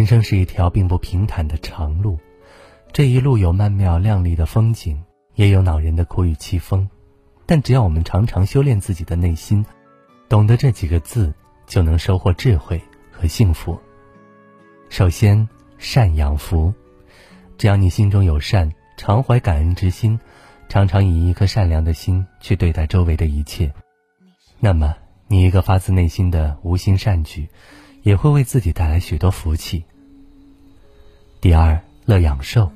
人生是一条并不平坦的长路，这一路有曼妙亮丽的风景，也有恼人的苦雨凄风。但只要我们常常修炼自己的内心，懂得这几个字，就能收获智慧和幸福。首先，善养福。只要你心中有善，常怀感恩之心，常常以一颗善良的心去对待周围的一切，那么你一个发自内心的无心善举。也会为自己带来许多福气。第二，乐养寿。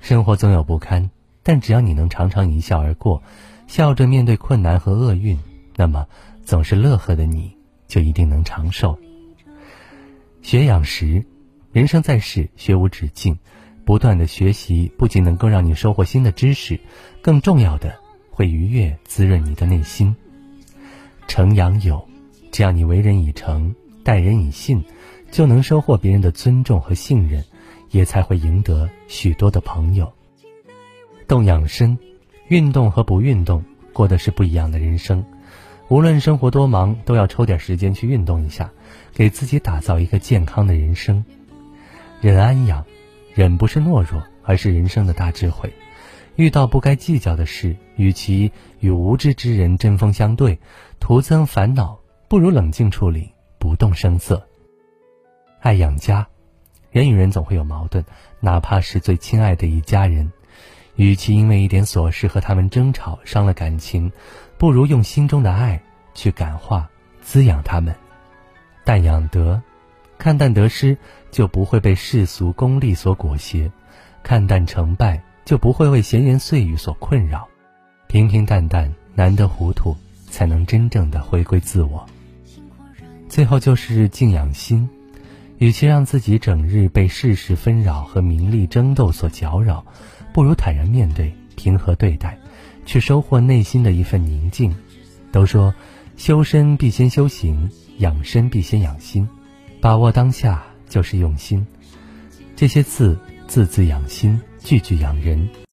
生活总有不堪，但只要你能常常一笑而过，笑着面对困难和厄运，那么总是乐呵的你就一定能长寿。学养识，人生在世，学无止境，不断的学习不仅能够让你收获新的知识，更重要的会愉悦滋润你的内心。诚养友，只要你为人以诚。待人以信，就能收获别人的尊重和信任，也才会赢得许多的朋友。动养生，运动和不运动过的是不一样的人生。无论生活多忙，都要抽点时间去运动一下，给自己打造一个健康的人生。忍安养，忍不是懦弱，而是人生的大智慧。遇到不该计较的事，与其与无知之人针锋相对，徒增烦恼，不如冷静处理。不动声色，爱养家。人与人总会有矛盾，哪怕是最亲爱的一家人，与其因为一点琐事和他们争吵伤了感情，不如用心中的爱去感化、滋养他们。淡养德，看淡得失，就不会被世俗功利所裹挟；看淡成败，就不会为闲言碎语所困扰。平平淡淡，难得糊涂，才能真正的回归自我。最后就是静养心，与其让自己整日被世事纷扰和名利争斗所搅扰，不如坦然面对，平和对待，去收获内心的一份宁静。都说修身必先修行，养身必先养心，把握当下就是用心。这些字字字养心，句句养人。